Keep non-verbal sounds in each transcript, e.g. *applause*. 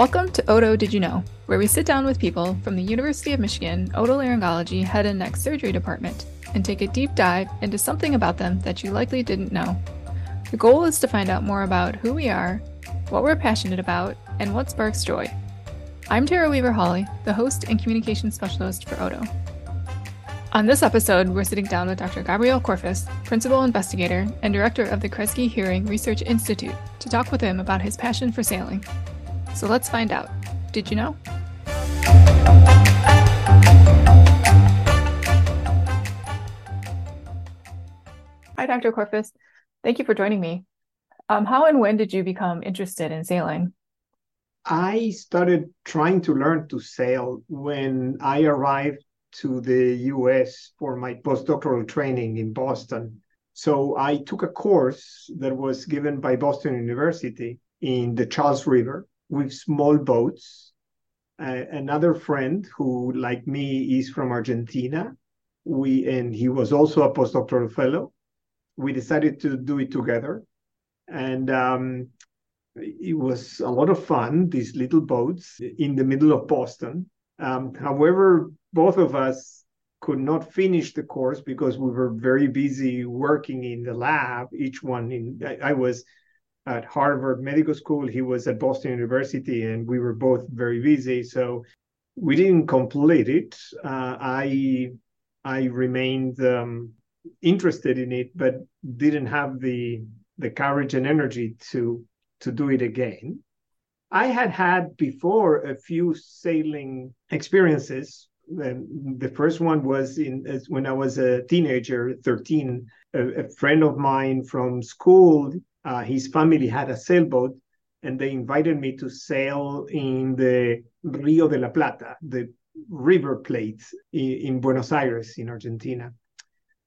Welcome to Oto Did You Know, where we sit down with people from the University of Michigan Otolaryngology Head and Neck Surgery Department and take a deep dive into something about them that you likely didn't know. The goal is to find out more about who we are, what we're passionate about, and what sparks joy. I'm Tara Weaver Hawley, the host and communication specialist for Oto. On this episode, we're sitting down with Dr. Gabriel Corfas, principal investigator and director of the Kresge Hearing Research Institute, to talk with him about his passion for sailing. So let's find out. Did you know? Hi, Dr. Corfas. Thank you for joining me. Um, how and when did you become interested in sailing? I started trying to learn to sail when I arrived to the US for my postdoctoral training in Boston. So I took a course that was given by Boston University in the Charles River with small boats. Uh, another friend who, like me, is from Argentina. We and he was also a postdoctoral fellow. We decided to do it together, and um, it was a lot of fun. These little boats in the middle of Boston. Um, however, both of us could not finish the course because we were very busy working in the lab. Each one in I, I was at Harvard Medical School. He was at Boston University, and we were both very busy. So we didn't complete it. Uh, I I remained um, interested in it, but didn't have the the courage and energy to to do it again. I had had before a few sailing experiences. the first one was in when I was a teenager, 13. A, a friend of mine from school uh, his family had a sailboat and they invited me to sail in the Rio de la Plata, the river plate in, in, Buenos Aires in Argentina.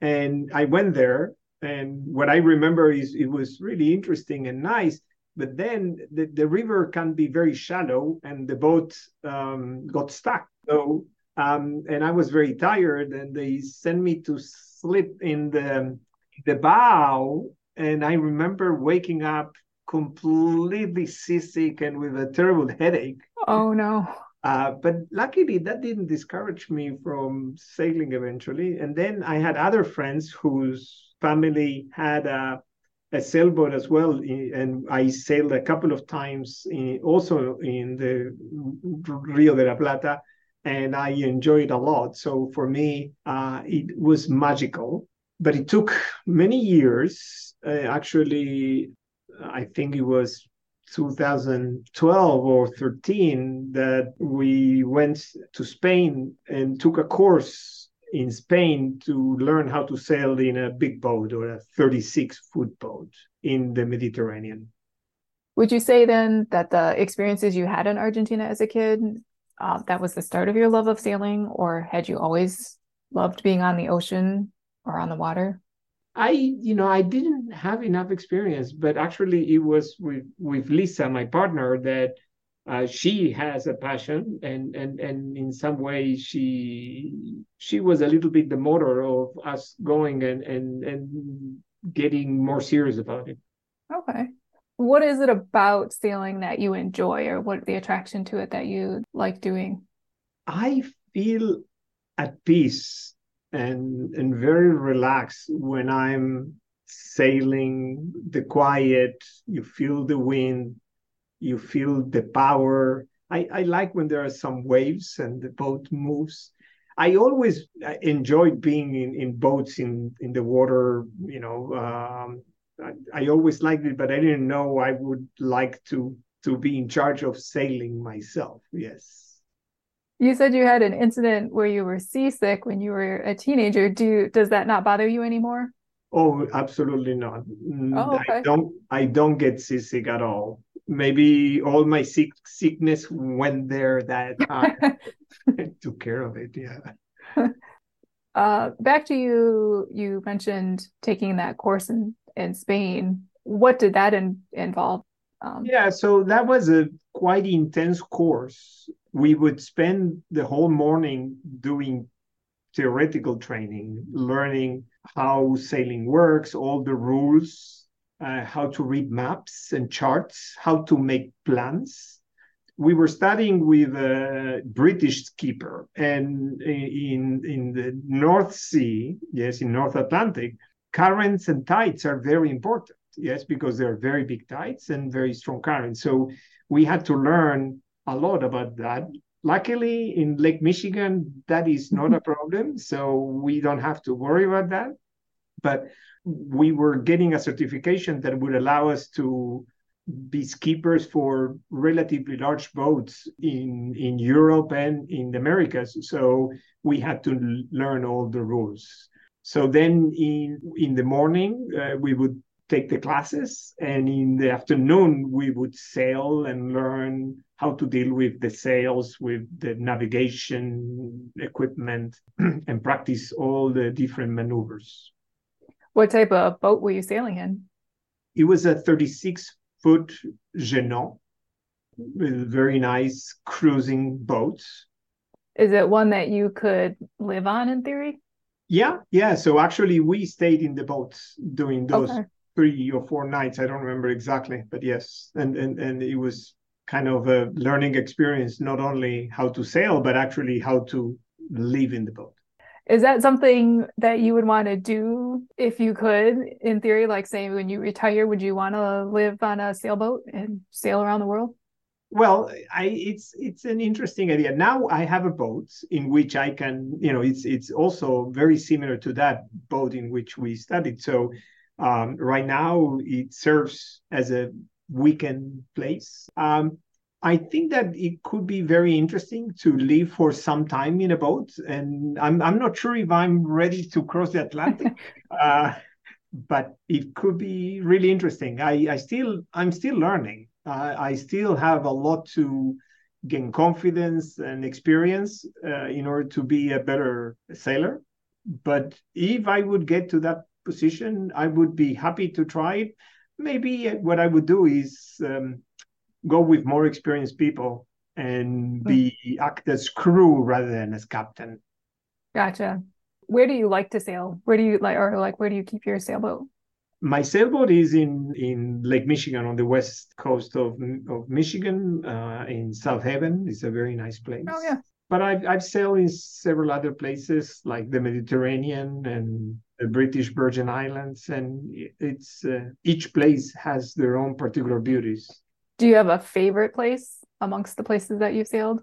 And I went there, and what I remember is it was really interesting and nice. But then the, the river can be very shallow, and the boat um, got stuck. So, um, and I was very tired, and they sent me to sleep in the the bow and I remember waking up completely seasick and with a terrible *laughs* headache. Oh no. Uh, but luckily, that didn't discourage me from sailing eventually. And then I had other friends whose family had a, a sailboat as well. And I sailed a couple of times in, also in the Rio de la Plata, and I enjoyed a lot. So for me, uh, it was magical but it took many years. Uh, actually, I think it was 2012 or 13 that we went to Spain and took a course in Spain to learn how to sail in a big boat or a 36 foot boat in the Mediterranean. Would you say then that the experiences you had in Argentina as a kid, uh, that was the start of your love of sailing, or had you always loved being on the ocean or on the water? I, you know, I didn't have enough experience, but actually, it was with with Lisa, my partner, that uh, she has a passion, and and and in some way, she she was a little bit the motor of us going and and and getting more serious about it. Okay, what is it about sailing that you enjoy, or what the attraction to it that you like doing? I feel at peace and and very relaxed when I'm sailing the quiet you feel the wind you feel the power I, I like when there are some waves and the boat moves I always enjoyed being in, in boats in, in the water. You know, um, I, I, always liked it, but I didn't know I would like to to be in charge of sailing myself. Yes. You said you had an incident where you were seasick when you were a teenager. Do does that not bother you anymore? Oh, absolutely not. Mm, oh, okay. I don't I don't get seasick at all. Maybe all my sick sickness went there that *laughs* time. took care of it, yeah. *laughs* Uh, back to you you mentioned taking that course in in Spain. What did that in, involve? Um, yeah, so that was a quite intense course. We would spend the whole morning doing theoretical training, learning how sailing works, all the rules, uh, how to read maps and charts, how to make plans. we were studying with a British skipper, and in in the North Sea, yes, in North Atlantic, currents and tides are very important. Yes, because they're very big tides and very strong currents. So we had to learn a lot about that. Luckily, in Lake Michigan, that is not a *laughs* problem, so we don't have to worry about that. But we were getting a certification that would allow us to be skippers for relatively large boats in in Europe and in the Americas. So we had to learn all the rules. So then in in the morning uh, we would take the classes, and in the afternoon we would sail and learn how to deal with the sails, with the navigation equipment, *clears throat* and practice all the different maneuvers. What type of boat were you sailing in? It was a 36 foot Jeanneau with very nice cruising boats. Is it one that you could live on in theory? Yeah, yeah. So actually, we stayed in the boats during those okay. three or four nights. I don't remember exactly, but yes, and and and it was kind of a learning experience, not only how to sail, but actually how to live in the boat. Is that something that you would want to do if you could, in theory? Like, say, when you retire, would you want to live on a sailboat and sail around the world? Well, I, it's it's an interesting idea. Now I have a boat in which I can, you know, it's it's also very similar to that boat in which we studied. So um, right now it serves as a weekend place. Um, I think that it could be very interesting to live for some time in a boat, and I'm I'm not sure if I'm ready to cross the Atlantic, *laughs* uh, but it could be really interesting. I I still I'm still learning. Uh, I still have a lot to gain confidence and experience uh, in order to be a better sailor. But if I would get to that position, I would be happy to try it. Maybe what I would do is. Um, go with more experienced people and hmm. be mm. act as crew rather than as captain. Gotcha. Where do you like to sail? Where do you like, or like, where do you keep your sailboat? My sailboat is in in Lake Michigan on the west coast of of Michigan, uh, in South Haven. It's a very nice place. Oh yeah. But I've I've sailed in several other places like the Mediterranean and British Virgin Islands, and it's uh, each place has their own particular beauties. Do you have a favorite place amongst the places that you've sailed?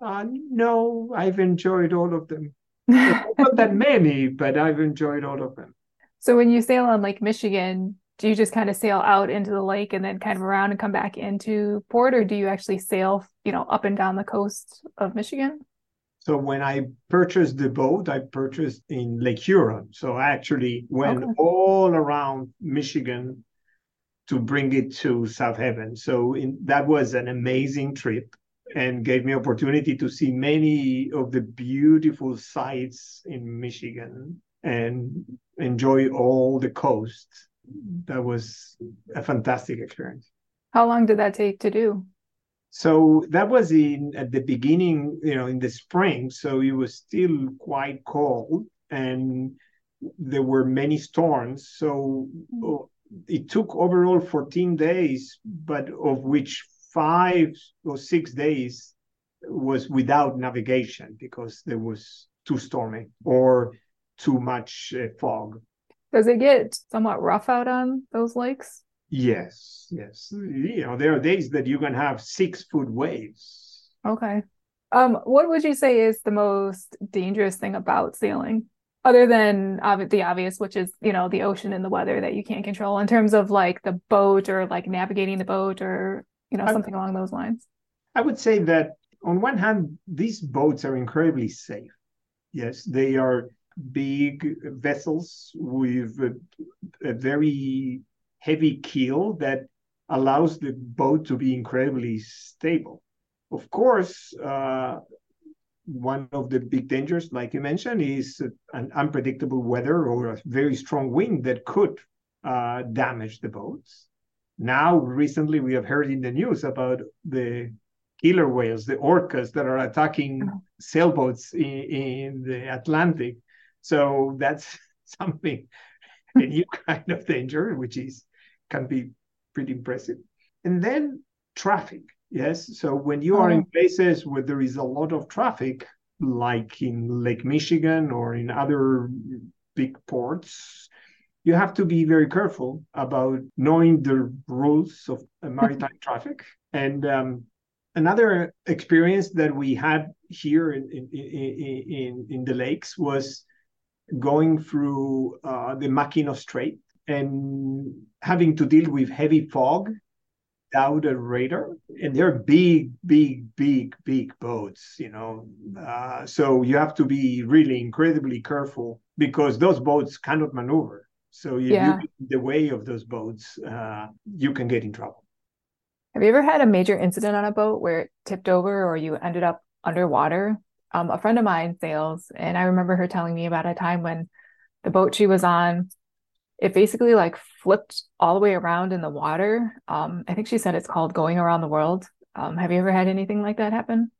Uh, no, I've enjoyed all of them. *laughs* Not that many, but I've enjoyed all of them. So when you sail on Lake Michigan, do you just kind of sail out into the lake and then kind of around and come back into port, or do you actually sail, you know, up and down the coast of Michigan? So when I purchased the boat, I purchased in Lake Huron. So I actually went okay. all around Michigan to bring it to South Haven. So in, that was an amazing trip and gave me opportunity to see many of the beautiful sights in Michigan and enjoy all the coast. That was a fantastic experience. How long did that take to do? So that was in at the beginning, you know, in the spring. So it was still quite cold and there were many storms. So it took overall 14 days, but of which five or six days was without navigation because there was too stormy or too much uh, fog. Does it get somewhat rough out on those lakes? Yes, yes. You know, there are days that you can have six foot waves. Okay. Um, what would you say is the most dangerous thing about sailing? other than the obvious which is you know the ocean and the weather that you can't control in terms of like the boat or like navigating the boat or you know something I, along those lines i would say that on one hand these boats are incredibly safe yes they are big vessels with a, a very heavy keel that allows the boat to be incredibly stable of course uh, one of the big dangers, like you mentioned, is an unpredictable weather or a very strong wind that could uh, damage the boats. Now, recently, we have heard in the news about the killer whales, the orcas that are attacking oh. sailboats in, in the Atlantic. So that's *laughs* something, a new *laughs* kind of danger, which is can be pretty impressive. And then traffic Yes. So when you are in places where there is a lot of traffic, like in Lake Michigan or in other big ports, you have to be very careful about knowing the rules of *laughs* maritime traffic. And um, another experience that we had here in in, in, in the lakes was going through uh, the Mackinac Strait and having to deal with heavy fog without a radar. And they're big, big, big, big boats, you know. Uh, so you have to be really incredibly careful because those boats cannot maneuver. So if yeah. you're in the way of those boats, uh, you can get in trouble. Have you ever had a major incident on a boat where it tipped over or you ended up underwater? Um, a friend of mine sails, and I remember her telling me about a time when the boat she was on, it basically like flipped all the way around in the water. Um, I think she said it's called going around the world. Um, have you ever had anything like that happen?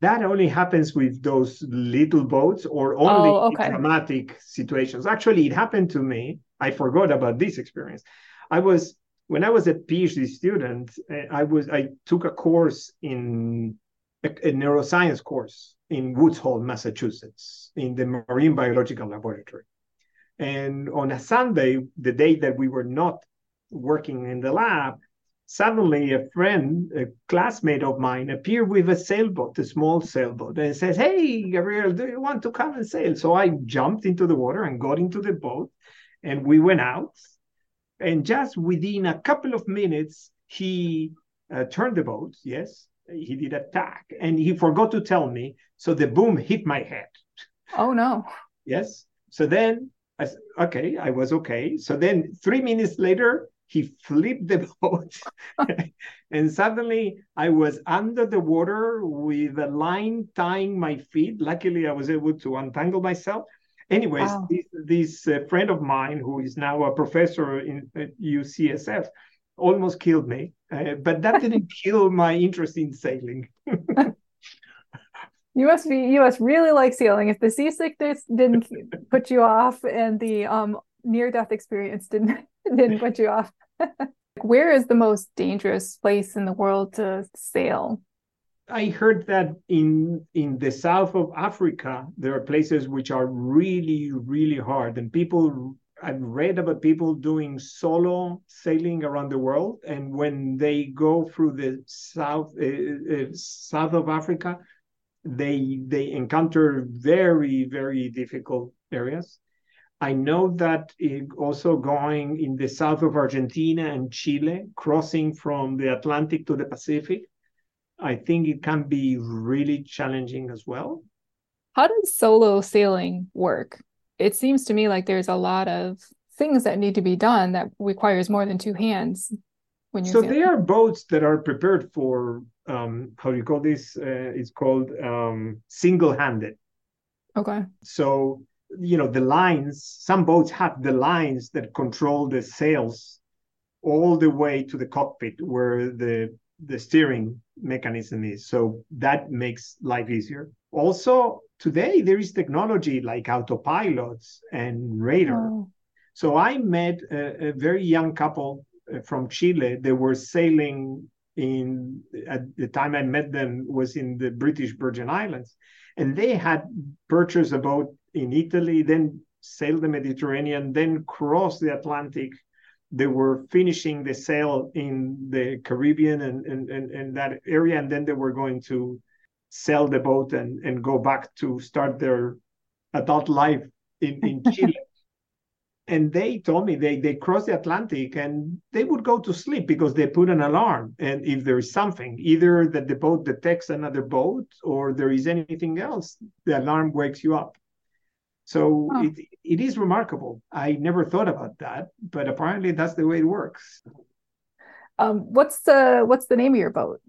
That only happens with those little boats or only oh, okay. dramatic situations. Actually, it happened to me. I forgot about this experience. I was when I was a PhD student, eh, I was I took a course in a, a neuroscience course in Woods Hole, Massachusetts, in the Marine Biological Laboratory. And on a Sunday, the day that we were not working in the lab, suddenly a friend, a classmate of mine, appeared with a sailboat, a small sailboat, and says, Hey, Gabriel, do you want to come and sail? So I jumped into the water and got into the boat, and we went out. And just within a couple of minutes, he uh, turned the boat, yes, he did attack, and he forgot to tell me. So the boom hit my head. Oh, no. Yes. So then I said, okay, I was okay. So then three minutes later, he flipped the *laughs* boat. and suddenly I was under the water with a line tying my feet. Luckily, I was able to untangle myself. Anyways, wow. this, this uh, friend of mine, who is now a professor in at UCSF, almost killed me. Uh, but that didn't *laughs* kill my interest in sailing. *laughs* You must be you must really like sailing. If the seasickness didn't *laughs* put you off and the um near death experience didn't *laughs* didn't put you off. *laughs* Where is the most dangerous place in the world to sail? I heard that in in the south of Africa there are places which are really really hard and people I've read about people doing solo sailing around the world and when they go through the south uh, uh, south of Africa they they encounter very very difficult areas. I know that also going in the south of Argentina and Chile, crossing from the Atlantic to the Pacific, I think it can be really challenging as well. How does solo sailing work? It seems to me like there's a lot of things that need to be done that requires more than two hands when you're so they are boats that are prepared for um, how do you call this? Uh, it's called um, single-handed. Okay. So you know the lines. Some boats have the lines that control the sails all the way to the cockpit where the the steering mechanism is. So that makes life easier. Also, today there is technology like autopilots and radar. Oh. So I met a, a very young couple Uh, from Chile. They were sailing in at the time I met them was in the British Virgin Islands, and they had purchased a boat in Italy, then sailed the Mediterranean, then crossed the Atlantic. They were finishing the sail in the Caribbean and, and, and, and that area, and then they were going to sell the boat and, and go back to start their adult life in, in *laughs* Chile and they told me they they cross the Atlantic and they would go to sleep because they put an alarm. And if there is something, either that the boat detects another boat or there is anything else, the alarm wakes you up. So oh. it, it is remarkable. I never thought about that, but apparently that's the way it works. Um, what's the what's the name of your boat?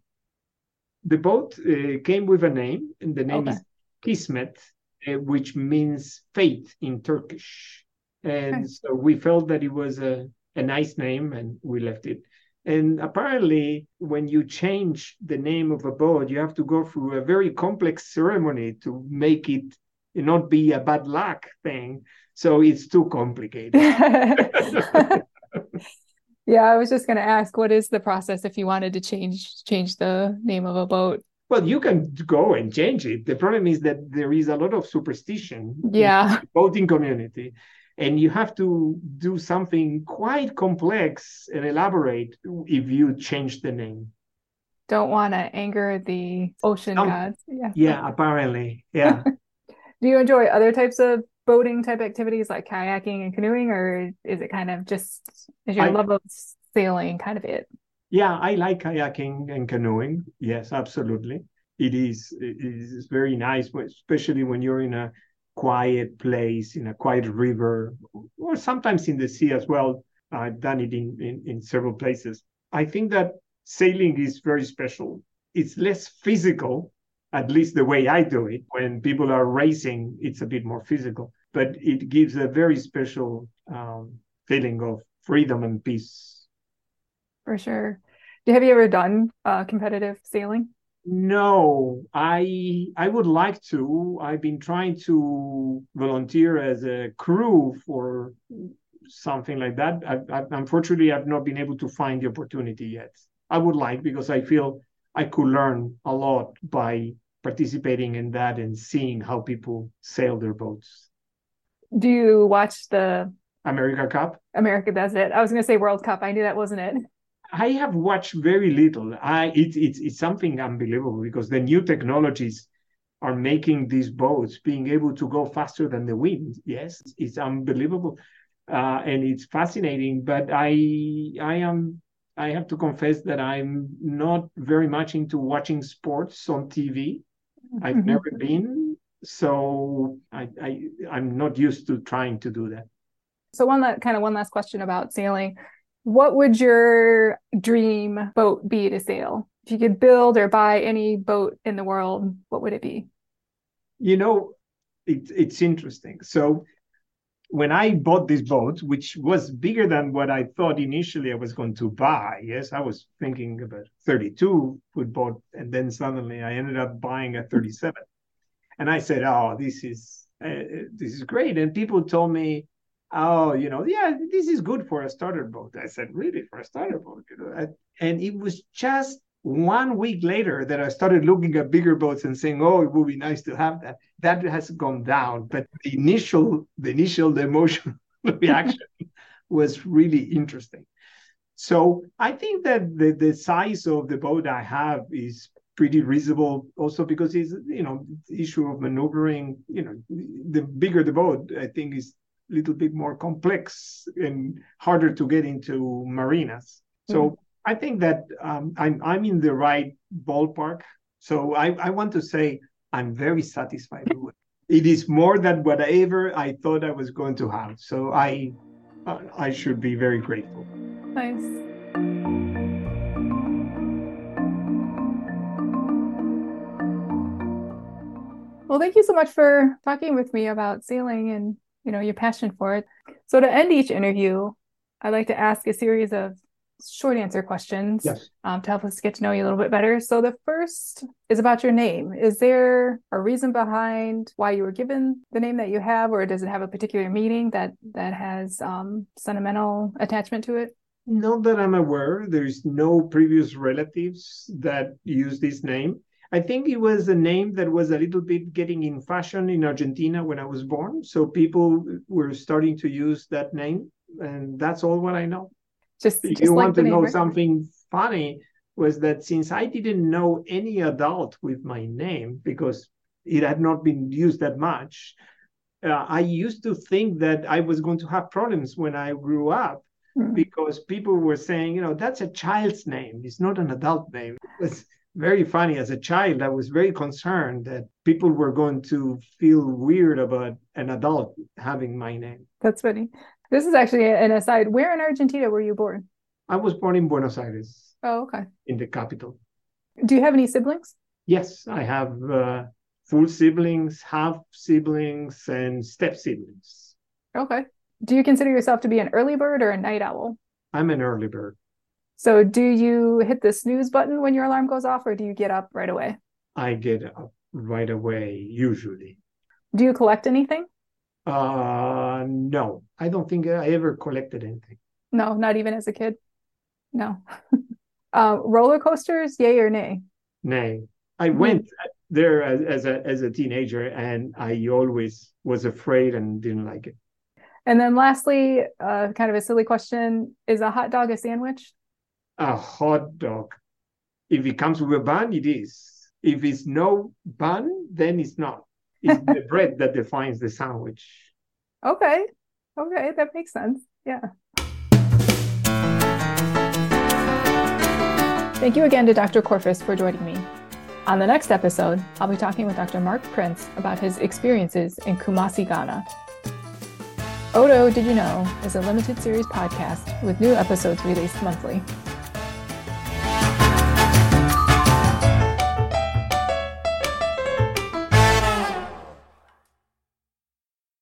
The boat uh, came with a name, and the name okay. is Kismet, uh, which means fate in Turkish. And so we felt that it was a, a nice name and we left it. And apparently, when you change the name of a boat, you have to go through a very complex ceremony to make it not be a bad luck thing. So it's too complicated. *laughs* *laughs* Yeah, I was just going to ask, what is the process if you wanted to change change the name of a boat? Well, you can go and change it. The problem is that there is a lot of superstition Yeah. in the boating community, and you have to do something quite complex and elaborate if you change the name. Don't want to anger the ocean Um, gods. Yeah. Yeah, apparently. Yeah. *laughs* Do you enjoy other types of boating type activities like kayaking and canoeing, or is it kind of just is your I- love of sailing kind of it? Yeah, I like kayaking and canoeing. Yes, absolutely. It is it is very nice, especially when you're in a quiet place, in a quiet river, or sometimes in the sea as well. I've done it in, in, in several places. I think that sailing is very special. It's less physical, at least the way I do it. When people are racing, it's a bit more physical, but it gives a very special um, feeling of freedom and peace For sure. Have you ever done uh, competitive sailing? No, I I would like to. I've been trying to volunteer as a crew for something like that. I, I, unfortunately, I've not been able to find the opportunity yet. I would like because I feel I could learn a lot by participating in that and seeing how people sail their boats. Do you watch the America Cup. America Does It? I was going to say World Cup. I knew that wasn't it. I have watched very little. I it, it's it's something unbelievable because the new technologies are making these boats being able to go faster than the wind. Yes, it's unbelievable, uh, and it's fascinating. But I I am I have to confess that I'm not very much into watching sports on TV. I've Mhm. never been, so I, I I'm not used to trying to do that. So one that kind of one last question about sailing. What would your dream boat be to sail? If you could build or buy any boat in the world, what would it be? You know, it, it's interesting. So when I bought this boat, which was bigger than what I thought initially I was going to buy, yes, I was thinking about 32 foot boat, and then suddenly I ended up buying a 37. And I said, "Oh, this is uh, this is great." And people told me, "Oh, you know, yeah, this is good for a starter boat." I said, "Really, for a starter boat?" You know, and it was just one week later that I started looking at bigger boats and saying, "Oh, it would be nice to have that." That has gone down, but the initial, the initial, the emotional *laughs* reaction was really interesting. So I think that the the size of the boat I have is pretty reasonable. Also because it's you know issue of maneuvering. You know, the bigger the boat, I think is little bit more complex and harder to get into marinas. So I think that um, I'm I'm in the right ballpark. So I, I want to say I'm very satisfied *laughs* with it. It is more than whatever I thought I was going to have. So I uh, I should be very grateful. Nice. Well, thank you so much for talking with me about sailing and, you know, your passion for it. So to end each interview, I like to ask a series of short answer questions Yes. um, to help us get to know you a little bit better. So the first is about your name. Is there a reason behind why you were given the name that you have, or does it have a particular meaning that that has um, sentimental attachment to it? Not that I'm aware, there's no previous relatives that use this name. I think it was a name that was a little bit getting in fashion in Argentina when I was born. So people were starting to use that name. And that's all what I know. Just, If just you like want to know something funny, was that since I didn't know any adult with my name because it had not been used that much, uh, I used to think that I was going to have problems when I grew up Mm. because people were saying, you know, that's a child's name. It's not an adult name. *laughs* It was very funny. As a child, I was very concerned that people were going to feel weird about an adult having my name. That's funny. This is actually an aside. Where in Argentina were you born? I was born in Buenos Aires, Oh, okay. in the capital. Do you have any siblings? Yes, I have uh, full siblings, half siblings, and step siblings. Okay. Do you consider yourself to be an early bird or a night owl? I'm an early bird. So do you hit the snooze button when your alarm goes off, or do you get up right away? I get up right away, usually. Do you collect anything? Uh, no, I don't think I ever collected anything. No, not even as a kid. No. *laughs* uh, roller coasters, yay or nay? Nay. I went there as, as a as a teenager, and I always was afraid and didn't like it. And then lastly, uh, kind of a silly question: Is a hot dog a sandwich? A hot dog. If it comes with a bun, it is. If it's no bun, then it's not. It's *laughs* the bread that defines the sandwich. Okay. Okay, that makes sense. Yeah. Thank you again to Dr. Corfas for joining me. On the next episode, I'll be talking with Dr. Mark Prince about his experiences in Kumasi, Ghana. Oto Did You Know is a limited series podcast with new episodes released monthly.